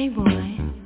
It's you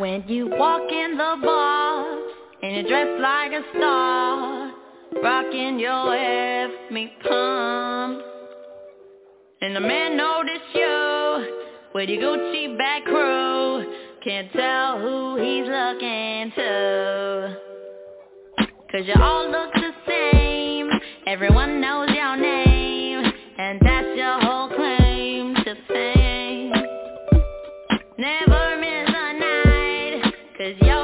When you walk in the bar and you dress like a star, rocking your F me pump. And the man notice you with your Gucci back crew. Can't tell who he's looking to. Cause you all look the same. Everyone is yo.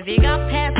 If you got past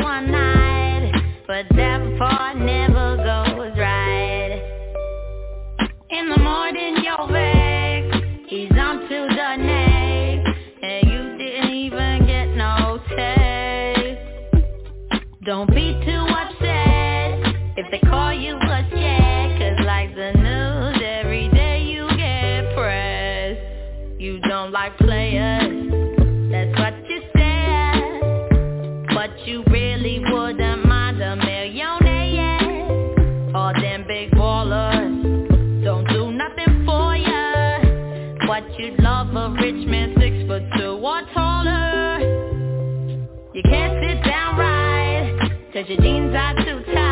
what you'd love. A rich man six foot two or taller. You can't sit down right Cause your jeans are too tight.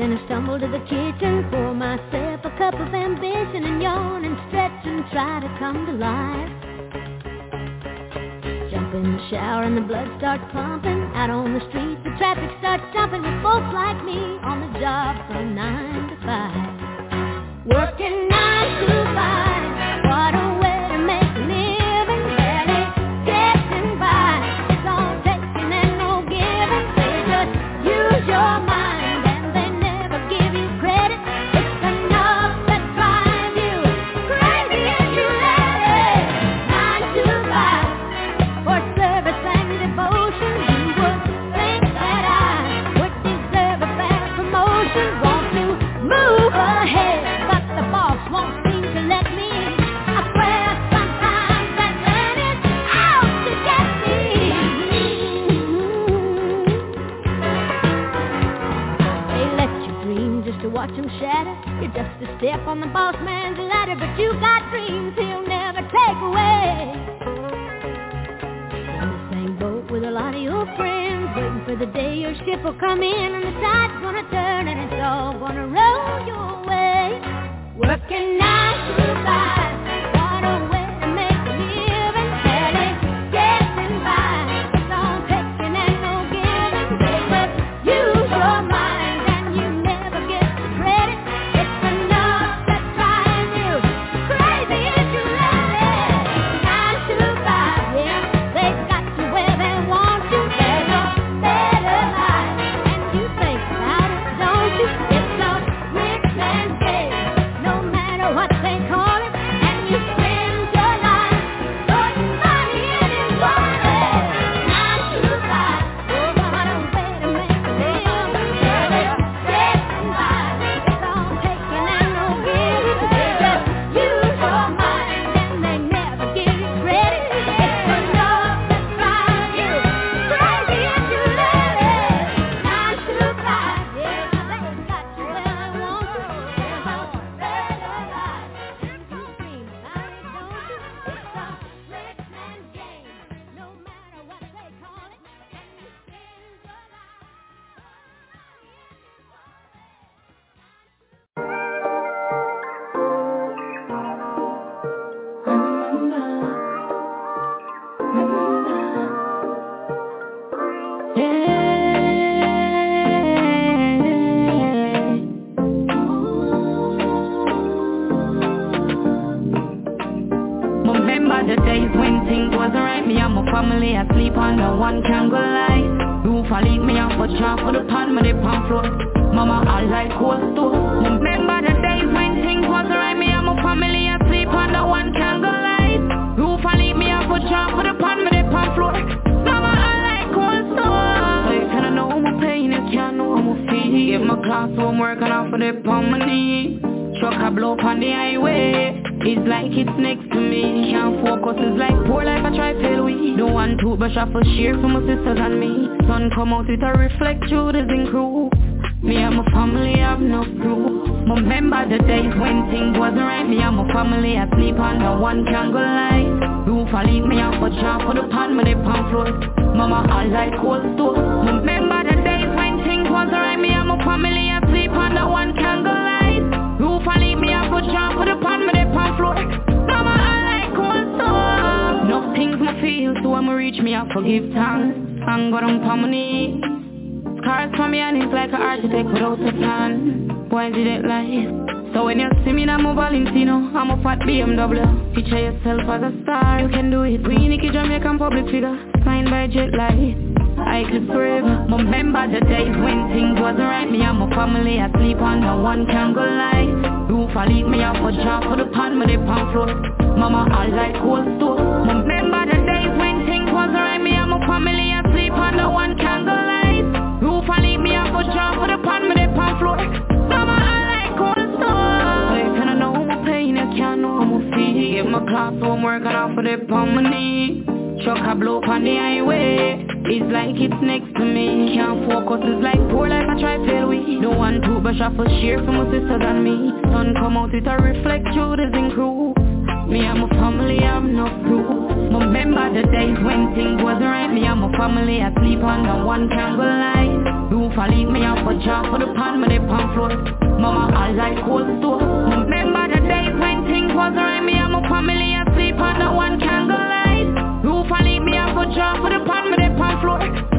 and I stumble to the kitchen. Pour myself a cup of ambition and yawn and stretch and try to come to life. Jump in the shower and the blood starts pumping. Out on the street the traffic starts jumping with folks like me on the job from 9 to 5. Working step on the boss man's ladder, but you got dreams he'll never take away. On the same boat with a lot of your friends, waiting for the day your ship will come in reach me, I forgive tongue. Time got on palm knee. Scars from me and it's like an architect without a plan. Why did it like? So when you see me, I'm a Valentino, I'm a fat BMW. Picture yourself as a star, you can do it. We Nicky Jamaican public figure, signed by jet light. I could brave Remember the days when things wasn't right Me and my family I sleep on no one can go lie Roof I leave me out for job for the pan me they pan floor Mama I like cold store Remember no one can go light Roof and leave me a for jump for the pan, with dip pan floor. Summer I like cold and storm. But if you don't know my pain, I can't know my feet Get my class homework and I'll put it on my knee. Chuck a blow on the highway. It's like it's next to me. Can't focus, it's like poor life I try fail we Don't want to brush off a share for my sister than me. Sun come out, it a reflect through the zinc crew. Me and my family have no proof. Remember the days when things was right Me and my family asleep under one candle light. Roof I leave me up a job for the pan me the pan floor Mama I like cold store. Remember the days when things was right Me and my family asleep under one candle light. Roof I leave me up a job for the pan me the pan floor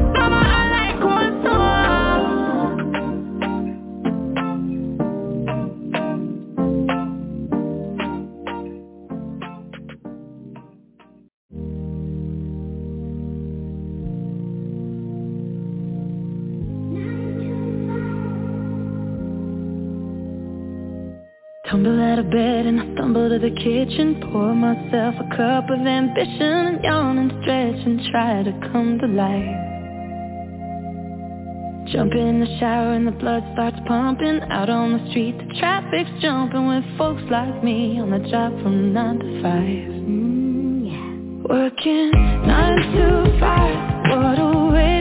Tumble out of bed and I stumble to the kitchen. Pour myself a cup of ambition And yawn and stretch and try to come to life. Jump in the shower and the blood starts pumping Out on the street. The traffic's jumping With folks like me on the job from 9 to 5 mm, yeah. Working 9 to 5 What a way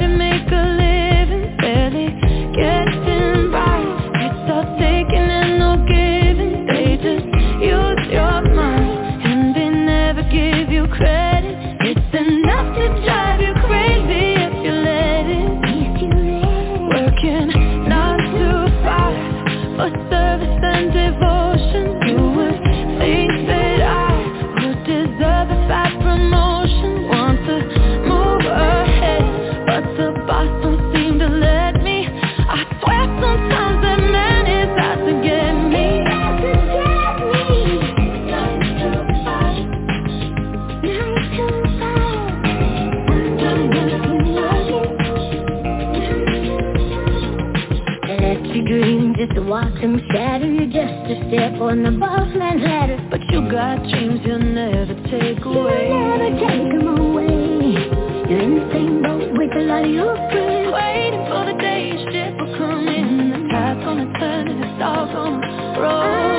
step on the boss man's ladder. But you got dreams you'll never take away. You'll never take them away. You're in the same boat with a lot of your friends. Waiting for the day your ship will come in The tide's gonna turn and the stars gonna roll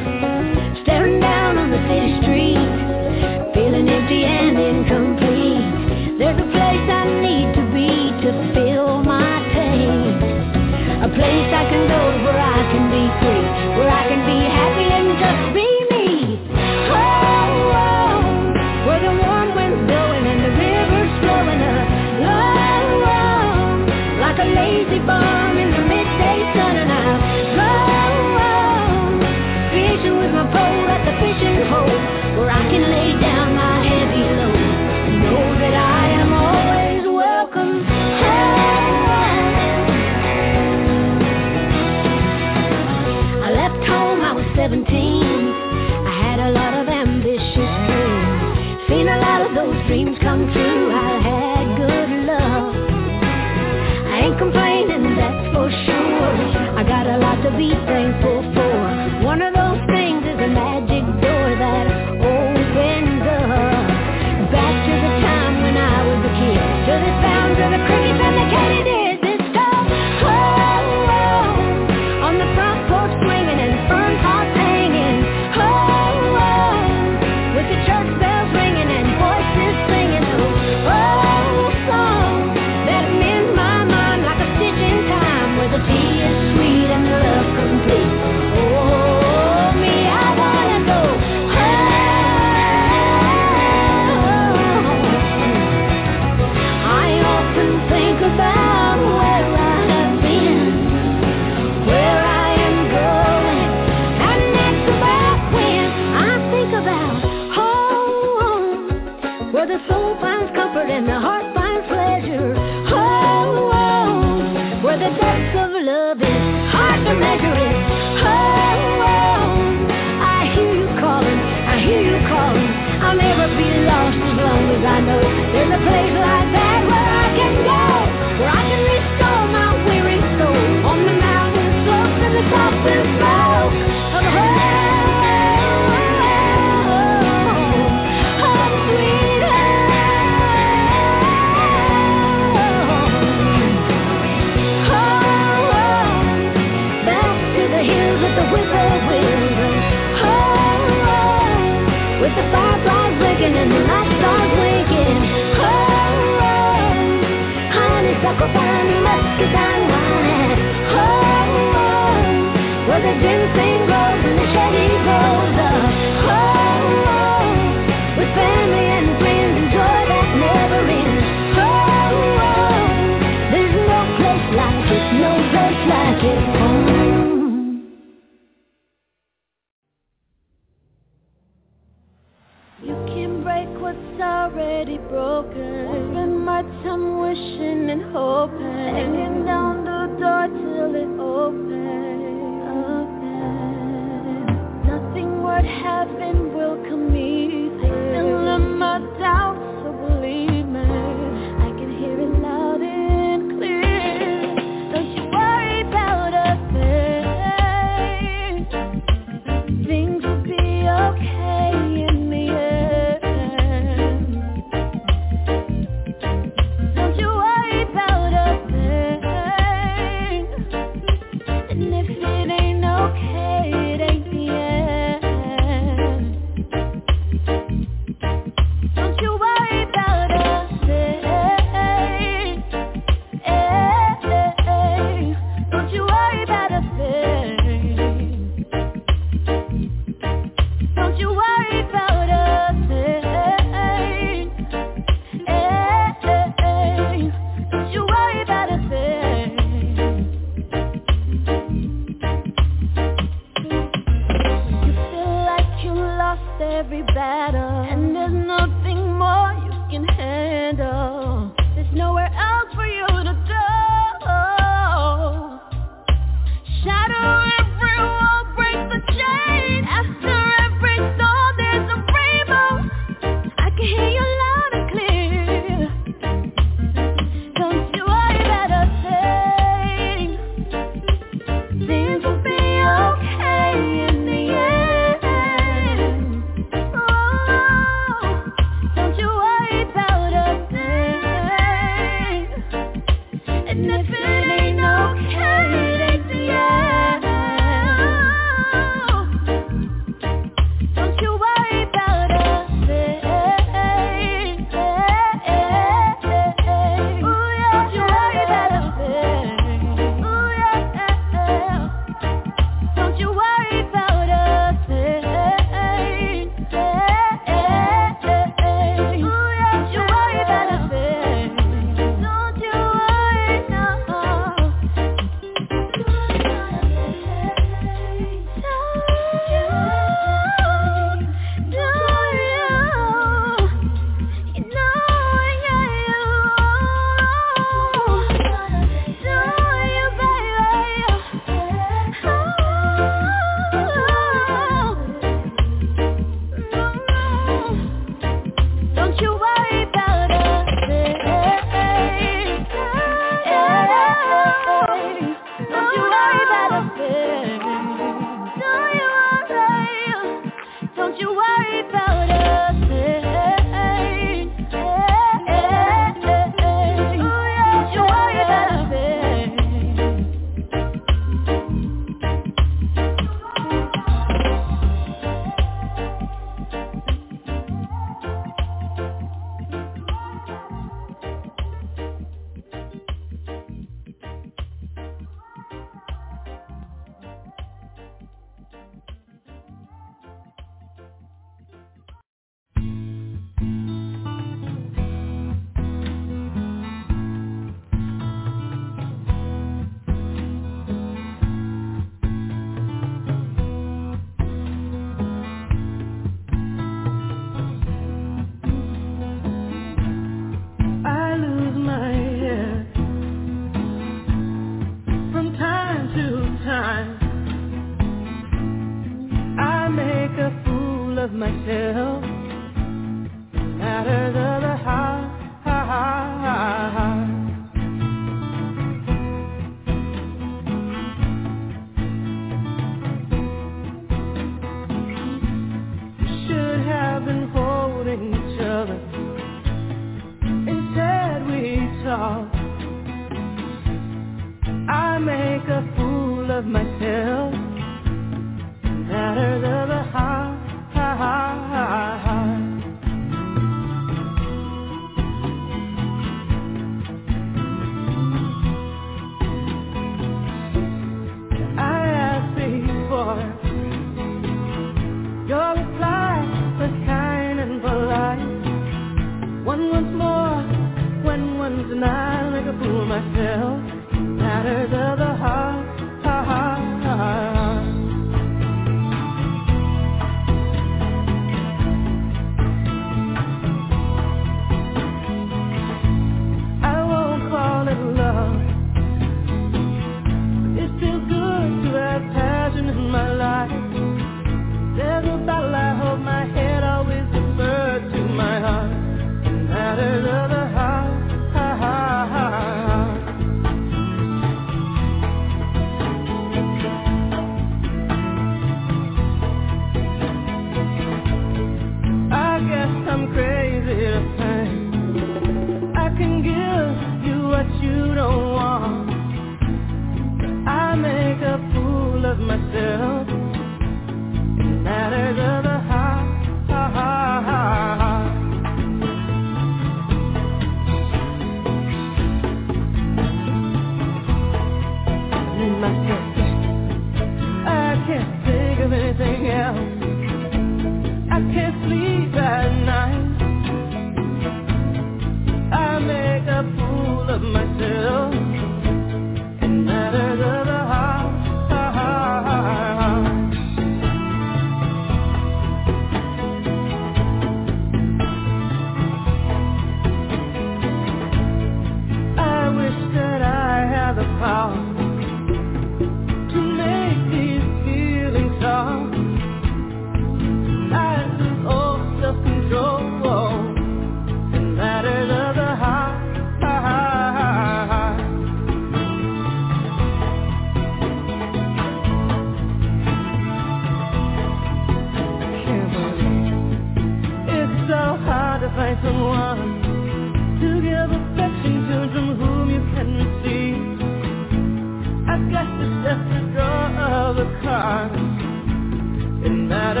It matters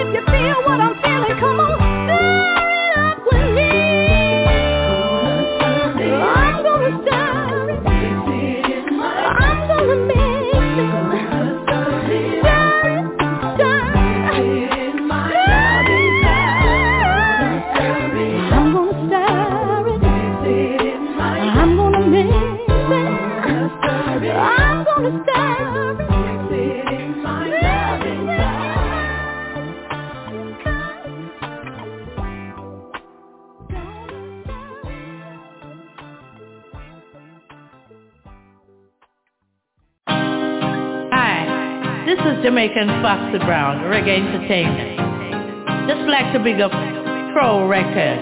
if you feel what I'm Jamaican Foxy Brown, Reggae Entertainment. Just like to big up Pro Records.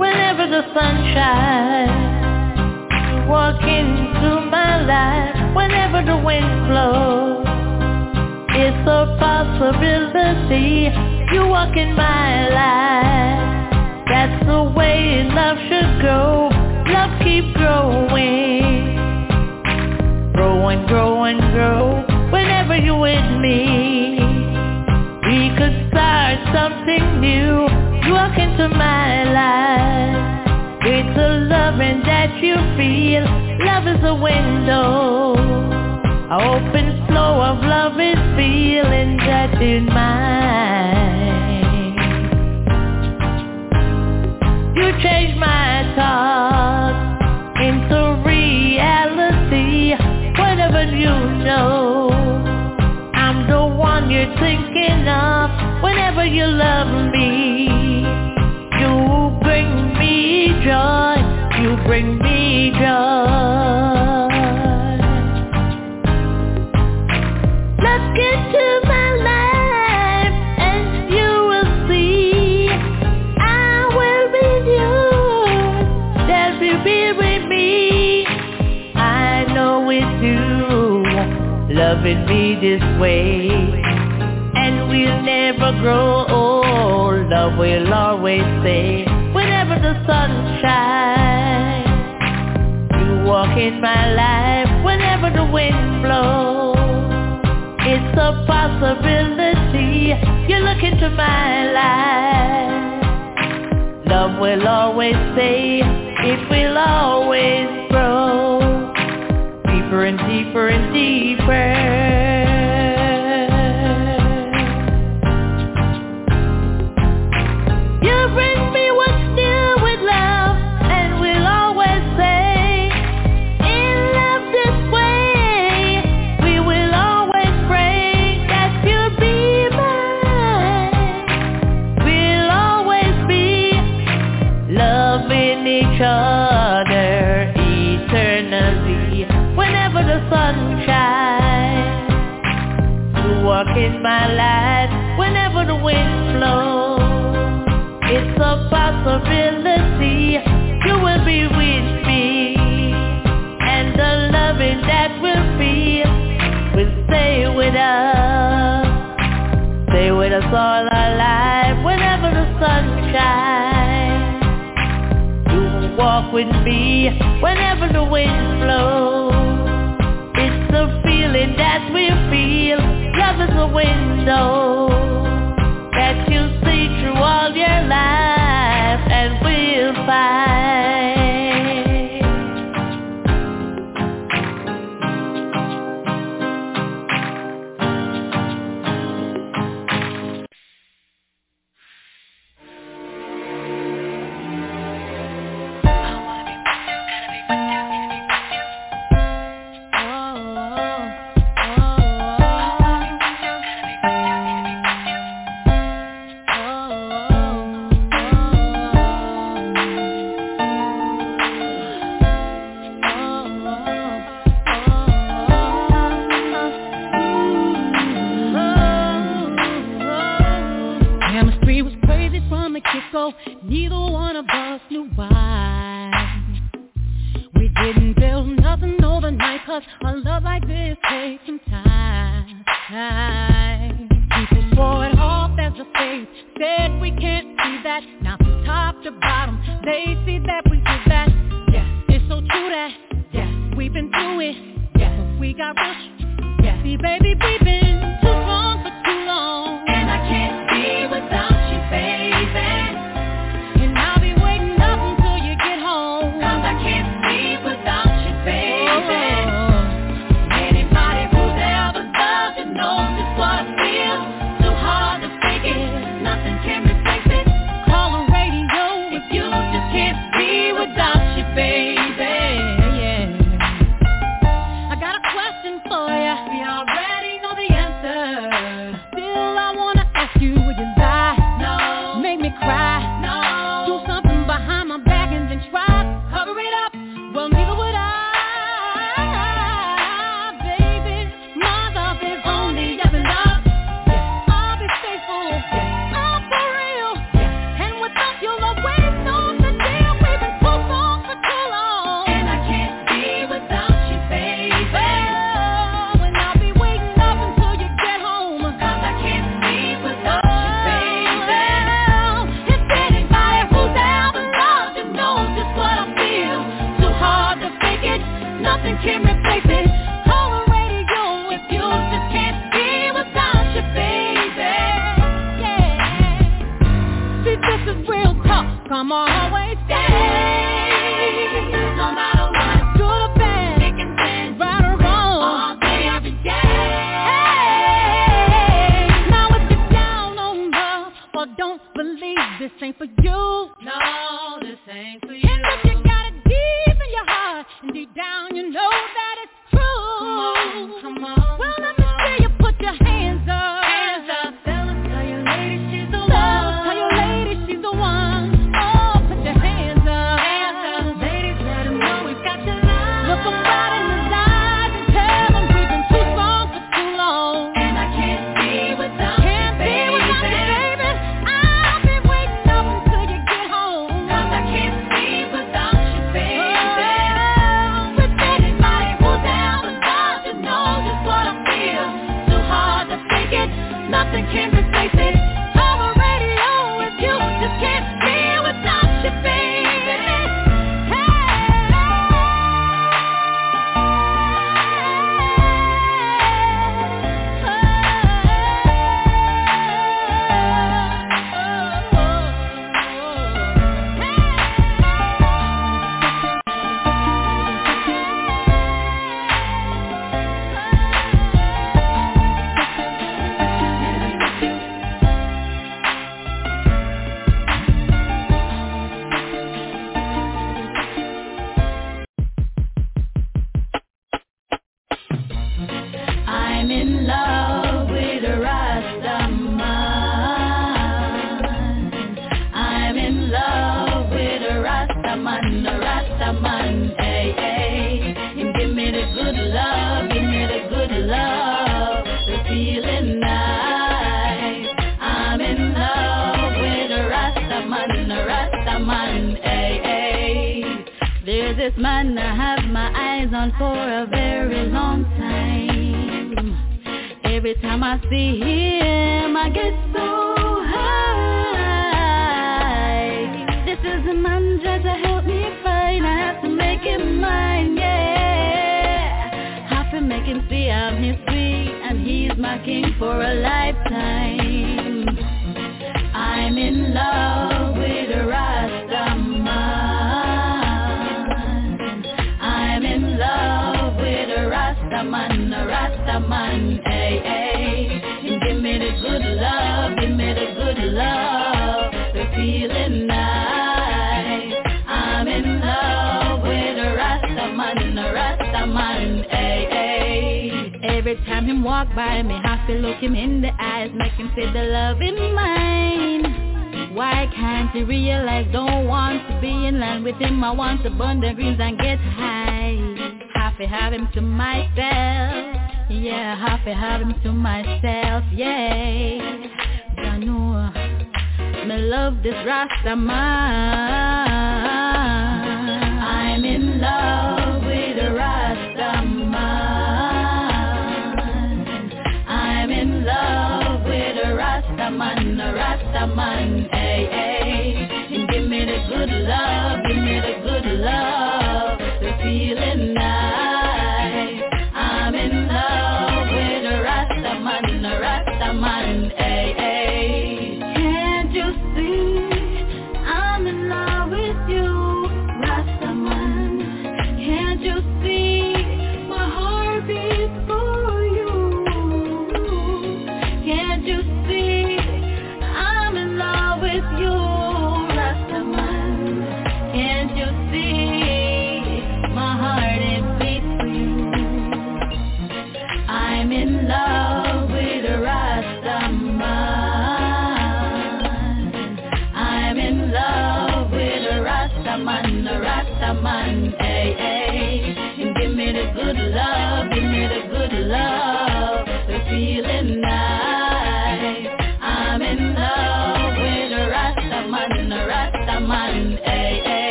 Whenever the sun shines, walk into my life. Whenever the wind blows, it's a possibility. You walk in my life. That's the way love should go. Love keep growing. Grow and grow and grow you're with me. We could start something new. You into my life. Loving that you feel. Love is a window. An open flow of love is feeling mine. You change my thoughts of. Whenever you love me, you bring me joy. You bring me joy. Let's get to my life and you will see I will be yours. That will be with me. I know it's you loving me this way. Grow old. Love will always stay whenever the sun shines. You walk in my life whenever the wind blows. It's a possibility. You look into my life. Love will always stay. It will always grow. Deeper and deeper and deeper. With me whenever the wind blows. It's the feeling that we feel Love is a window that you see through all your life